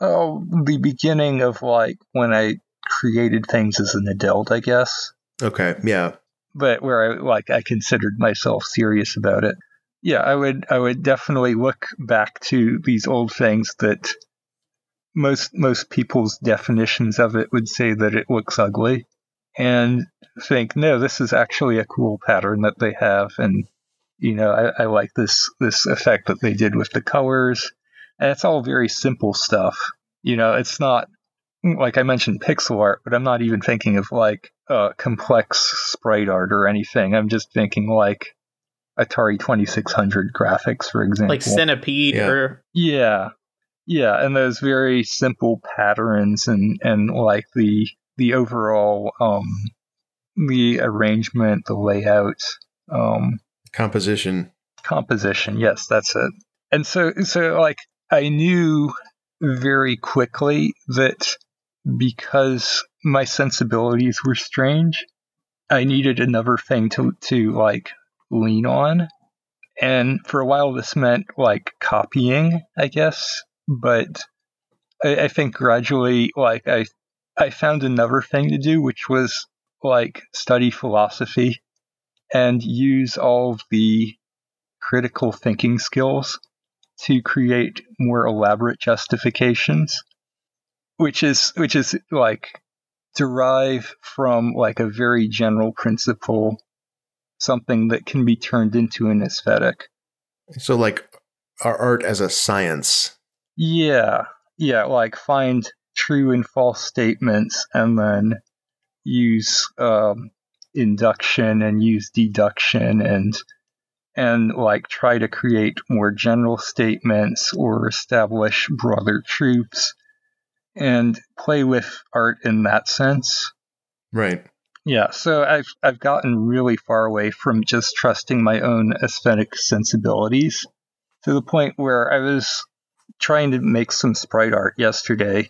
S1: Oh, the beginning of like when I created things as an adult, I guess.
S3: Okay, yeah.
S1: but where I like I considered myself serious about it. Yeah, I would I would definitely look back to these old things that most most people's definitions of it would say that it looks ugly and think, no, this is actually a cool pattern that they have and you know, I, I like this this effect that they did with the colors. And it's all very simple stuff. You know, it's not like I mentioned pixel art, but I'm not even thinking of like uh, complex sprite art or anything. I'm just thinking like Atari 2600 graphics, for example.
S2: Like Centipede
S3: Yeah.
S2: or
S1: yeah, yeah, and those very simple patterns and and like the the overall um the arrangement, the layout, um
S3: Composition.
S1: composition. Yes, that's it. And so, so like I knew very quickly that because my sensibilities were strange, I needed another thing to to like lean on. And for a while, this meant like copying, I guess. But I, I think gradually, like I I found another thing to do, which was like study philosophy and use all of the critical thinking skills to create more elaborate justifications which is which is like derive from like a very general principle something that can be turned into an aesthetic
S3: So, like our art as a science.
S1: yeah yeah like find true and false statements and then use um, induction and use deduction and and like try to create more general statements or establish broader truths and play with art in that sense
S3: Right.
S1: yeah so i've i've gotten really far away from just trusting my own aesthetic sensibilities to the point where i was trying to make some sprite art yesterday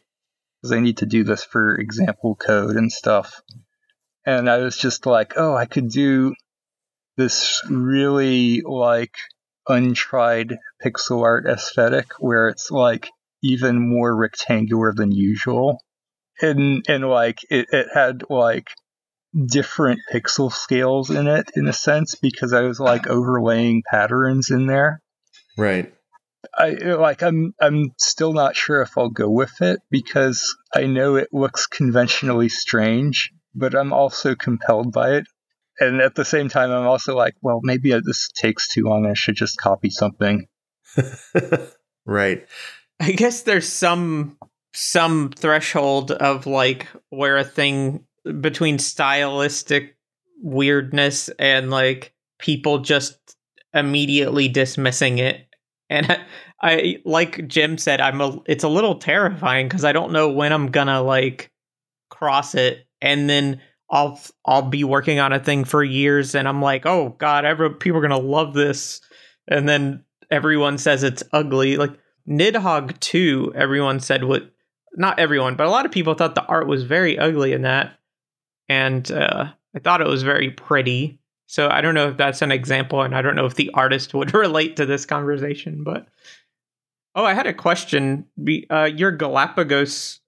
S1: because i need to do this for example code and stuff and i was just like oh i could do this really like untried pixel art aesthetic where it's like even more rectangular than usual and and like it, it had like different pixel scales in it in a sense because I was like overlaying patterns in there.
S3: Right.
S1: I like I'm I'm still not sure if I'll go with it because I know it looks conventionally strange, but I'm also compelled by it. And at the same time I'm also like, well, maybe this takes too long. I should just copy something.
S3: right.
S2: I guess there's some some threshold of like where a thing between stylistic weirdness and like people just immediately dismissing it. And I, I like Jim said, I'm a it's a little terrifying because I don't know when I'm gonna like cross it and then I'll I'll be working on a thing for years and I'm like, oh god, every, people are gonna love this, and then everyone says it's ugly. Like Nidhogg 2, everyone said what not everyone, but a lot of people thought the art was very ugly in that. And uh, I thought it was very pretty. So I don't know if that's an example, and I don't know if the artist would relate to this conversation, but oh, I had a question. Be, uh, your Galapagos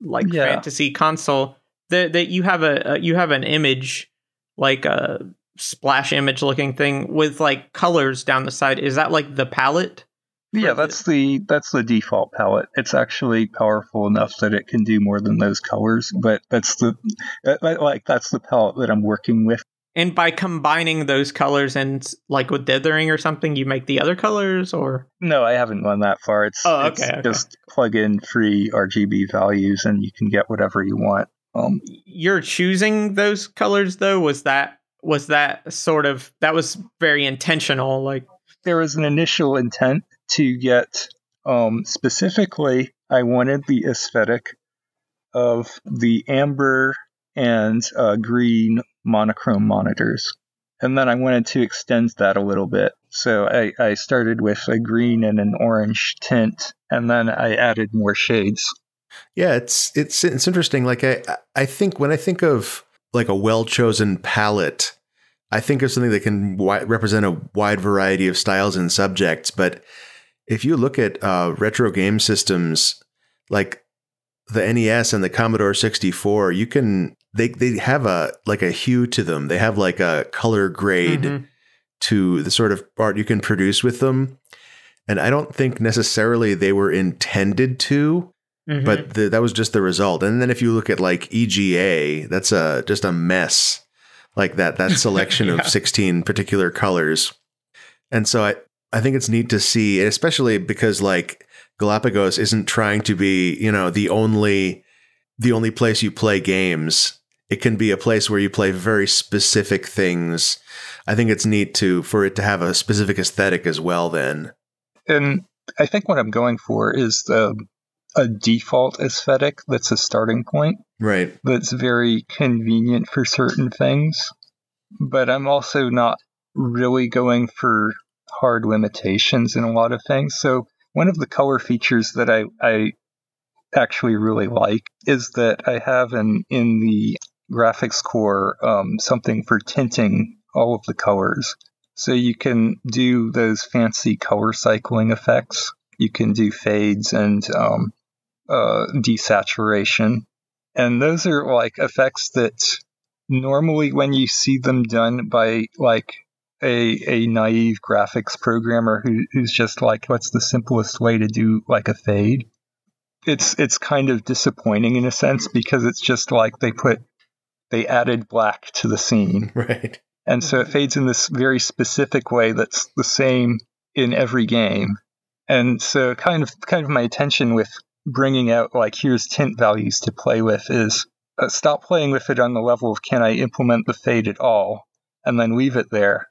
S2: like
S1: Yeah.
S2: fantasy console that that you have a uh, you have an image like a splash image looking thing with like colors down the side. Is that like the palette?
S1: Yeah, that's the that's the default palette. It's actually powerful enough that it can do more than those colors, but that's the like that's the palette that I'm working with.
S2: And by combining those colors and like with dithering or something, you make the other colors or
S1: No, I haven't gone that far. It's,
S2: Oh,
S1: it's
S2: okay, okay.
S1: just plug in free RGB values and you can get whatever you want. Um,
S2: you're choosing those colors though? Was that was that sort of that was very intentional, like
S1: there was an initial intent to get um, specifically i wanted the aesthetic of the amber and uh, green monochrome monitors and then i wanted to extend that a little bit so I, I started with a green and an orange tint and then i added more shades
S3: Yeah, it's it's it's interesting. Like I I think when I think of like a well chosen palette, I think of something that can wi- represent a wide variety of styles and subjects. But if you look at uh, retro game systems like the NES and the Commodore 64, you can they they have a like a hue to them. They have like a color grade
S2: Mhm.
S3: to the sort of art you can produce with them. And I don't think necessarily they were intended to,
S2: Mhm.
S3: but the, that was just the result. And then if you look at like EGA, that's a just a mess. Like that that selection
S2: Yeah.
S3: of 16 particular colors. And so I I think it's neat to see, especially because like Galapagos isn't trying to be, you know, the only the only place you play games. It can be a place where you play very specific things. I think it's neat to for it to have a specific aesthetic as well then.
S1: and i think what i'm going for is the a default aesthetic that's a starting point
S3: Right.
S1: that's very convenient for certain things, but I'm also not really going for hard limitations in a lot of things. So one of the color features that I, I actually really like is that I have in in the graphics core um, something for tinting all of the colors. So you can do those fancy color cycling effects. You can do fades and um, uh, desaturation and those are like effects that normally when you see them done by like a a naive graphics programmer who, who's just like what's the simplest way to do like a fade it's it's kind of disappointing in a sense because it's just like they put they added black to the scene.
S3: Right.
S1: and so it fades in this very specific way that's the same in every game. And so kind of kind of my attention with bringing out like here's tint values to play with is uh, stop playing with it on the level of can i implement the fade at all? And then leave it there.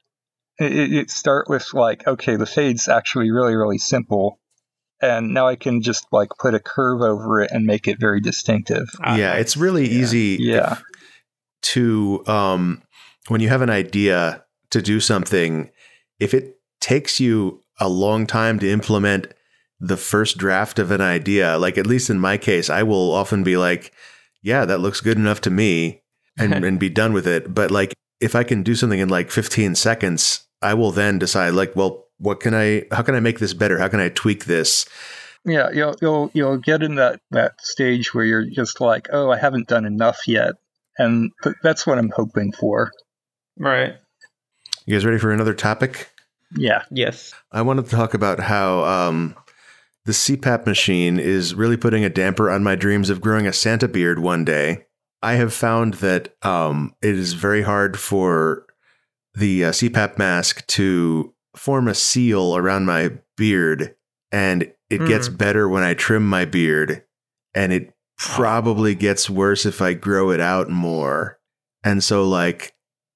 S1: It, it, it start with like okay the fade's actually really really simple. And now i can just like put a curve over it and make it very distinctive.
S2: Ah,
S3: yeah, it's really
S2: Yeah.
S3: easy
S1: yeah.
S3: if- to um when you have an idea to do something if it takes you a long time to implement the first draft of an idea like at least in my case I will often be like yeah that looks good enough to me and and be done with it. But like if I can do something in like 15 seconds I will then decide like well what can I how can I make this better? How can I tweak this?
S1: Yeah, you'll you'll you'll get in that that stage where you're just like, oh, I haven't done enough yet, and th- that's what I'm hoping for.
S2: right.
S3: you guys ready for another topic
S1: Yeah,
S2: Yes.
S3: I wanted to talk about how um, the CPAP machine is really putting a damper on my dreams of growing a Santa beard one day. I have found that um, it is very hard for the uh, CPAP mask to form a seal around my beard, and it gets better when I trim my beard, and it probably gets worse if I grow it out more. And so, like,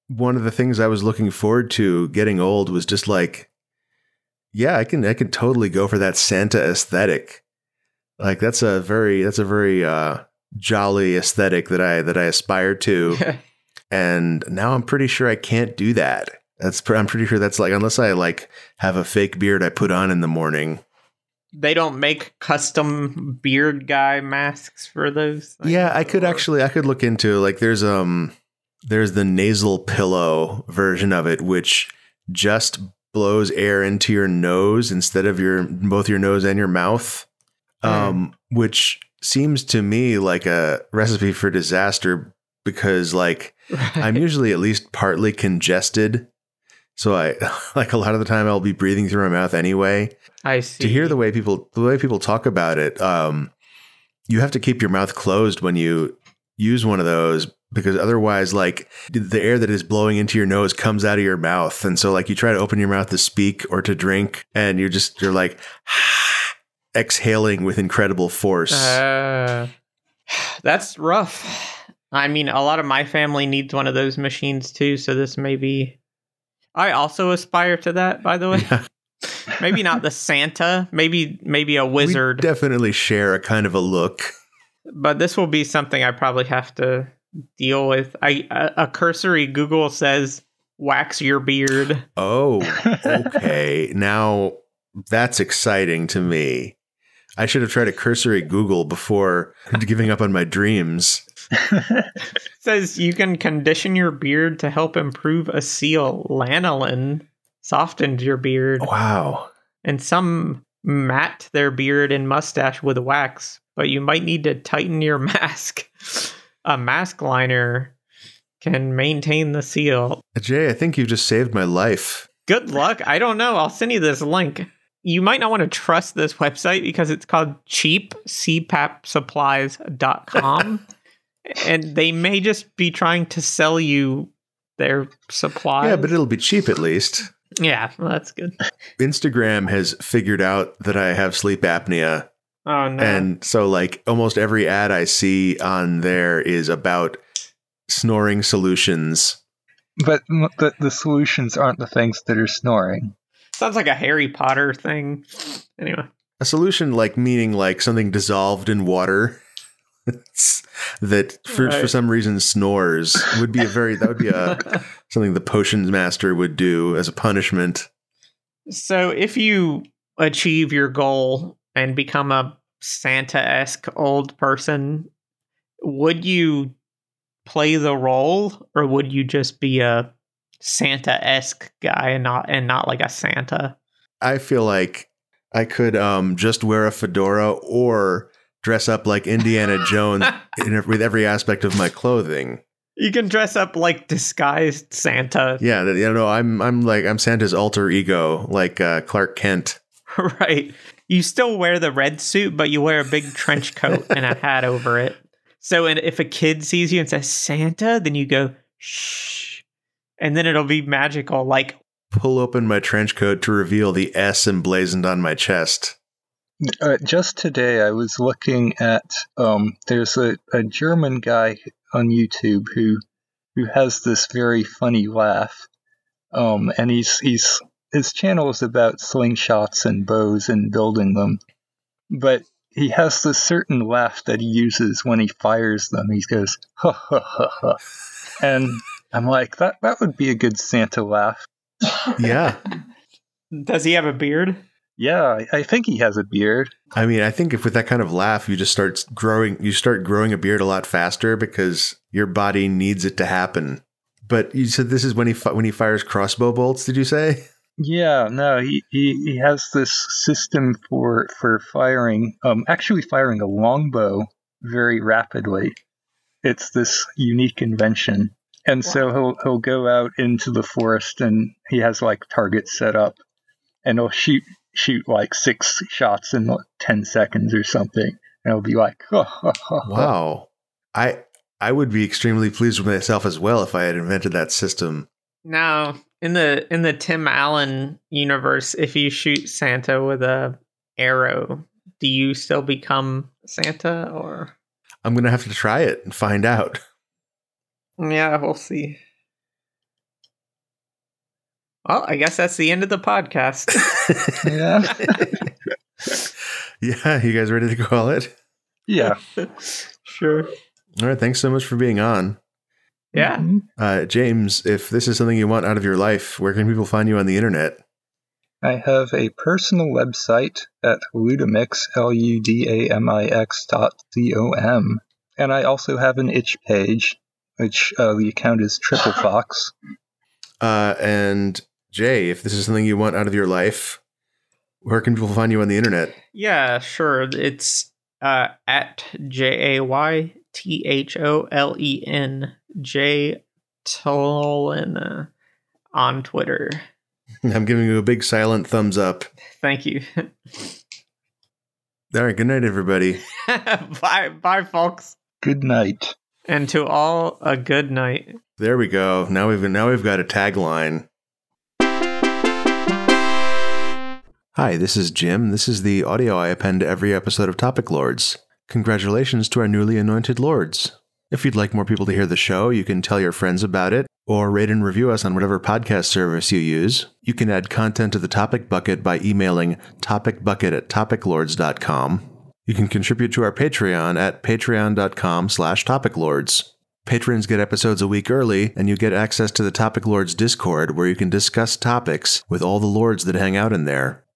S3: one of the things I was looking forward to getting old was just like, yeah, I can I can totally go for that Santa aesthetic. Like that's a very that's a very uh jolly aesthetic that I that I aspire to. and now I'm pretty sure I can't do that. That's pr- I'm pretty sure that's like unless I like have a fake beard I put on in the morning.
S2: They don't make custom beard guy masks for those. things,
S3: yeah, I could
S2: or-
S3: actually I could look into like there's um there's the nasal pillow version of it which just blows air into your nose instead of your both your nose and your mouth. Um which seems to me like a recipe for disaster because like I'm usually at least partly congested. So I like a lot of the time I'll be breathing through my mouth anyway
S2: I see.
S3: to hear the way people the way people talk about it um you have to keep your mouth closed when you use one of those because otherwise like the air that is blowing into your nose comes out of your mouth and so like you try to open your mouth to speak or to drink and you're just you're like exhaling with incredible force
S2: Uh, that's rough. I mean, a lot of my family needs one of those machines too, so this may be. I also aspire to that, by the way.
S3: Yeah.
S2: maybe not the Santa, maybe maybe a wizard,
S3: we definitely share a kind of a look
S2: but this will be something I probably have to deal with. I a, a cursory Google says wax your beard.
S3: oh okay now that's exciting to me i should have tried a cursory google before giving up on my dreams
S2: says you can condition your beard to help improve a seal. Lanolin softens your beard,
S3: wow
S2: and some mat their beard and mustache with wax. But you might need to tighten your mask. A mask liner can maintain the seal.
S3: jay i think you've just saved my life
S2: Good luck. I don't know. I'll send you this link. You might not want to trust this website because it's called cheapcpapsupplies.com. and they may just be trying to sell you their supplies.
S3: yeah but it'll be cheap at least
S2: Yeah, well, that's good.
S3: Instagram has figured out that I have sleep apnea.
S2: Oh no.
S3: And so, like, almost every ad I see on there is about snoring solutions.
S1: But the, the solutions aren't the things that are snoring.
S2: Sounds like a Harry Potter thing. Anyway.
S3: A solution, like, meaning like something dissolved in water that for, for some reason snores would be a very, that would be a something the potions master would do as a punishment.
S2: So if you achieve your goal and become a Santa-esque old person, would you play the role or would you just be a Santa-esque guy and not and not like a Santa?
S3: I feel like I could um, just wear a fedora or dress up like Indiana Jones in, with every aspect of my clothing.
S2: You can dress up like disguised Santa,
S3: Yeah, you know, I'm I'm like I'm Santa's alter ego, like uh, Clark Kent.
S2: right? You still wear the red suit, but you wear a big trench coat and a hat over it. So, and if a kid sees you and says Santa, then you go shh, and then it'll be magical. Like,
S3: Pull open my trench coat to reveal the S emblazoned on my chest.
S1: Uh, just today, I was looking at um, there's a, a German guy on YouTube who who has this very funny laugh, um, and he's he's his channel is about slingshots and bows and building them, but he has this certain laugh that he uses when he fires them. He goes ha ha ha ha, and I'm like that that would be a good Santa laugh.
S3: Yeah,
S2: does he have a beard?
S1: Yeah, I, I think he has a beard.
S3: I mean, I think if with that kind of laugh, you just start growing, you start growing a beard a lot faster because your body needs it to happen. But you said this is when he when he fires crossbow bolts. Did you say?
S1: Yeah, no, he, he, he has this system for for firing, um, actually firing a longbow very rapidly. It's this unique invention, and so he'll he'll go out into the forest and he has like targets set up, and he'll shoot shoot like six shots in like, ten seconds or something, and it'll be like,
S3: Wow, I I would be extremely pleased with myself as well if I had invented that system.
S2: Now, in the in the Tim Allen universe, if you shoot Santa with a arrow, do you still become Santa or?
S3: I'm gonna have to try it and find out.
S2: Yeah, we'll see. Well, I guess that's the end of the podcast.
S1: yeah,
S3: yeah, you guys ready to call it?
S1: yeah,
S2: sure.
S3: All right, thanks so much for being on.
S2: Yeah.
S1: Mhm.
S3: Uh, James, if this is something you want out of your life, where can people find you on the internet?
S1: I have a personal website at Ludamix, L U D A M I X dot C O M. And I also have an itch page, which uh, the account is Triple Fox.
S3: Uh, and Jay, if this is something you want out of your life, where can people find you on the internet?
S2: Yeah, sure. It's uh, at J A Y T H O L E N J Tholen uh, on Twitter.
S3: I'm giving you a big silent thumbs up.
S2: Thank you.
S3: All right, good night, everybody.
S2: bye, bye, folks.
S1: Good night.
S2: And to all, a good night.
S3: There we go. Now we've now we've got a tagline. Hi, this is Jim. This is the audio I append to every episode of Topic Lords. Congratulations to our newly anointed lords. If you'd like more people to hear the show, you can tell your friends about it or rate and review us on whatever podcast service you use. You can add content to the topic bucket by emailing topicbucket at topiclords.com. You can contribute to our Patreon at patreon.com slash topiclords. Patrons get episodes a week early, and you get access to the Topic Lords Discord where you can discuss topics with all the lords that hang out in there.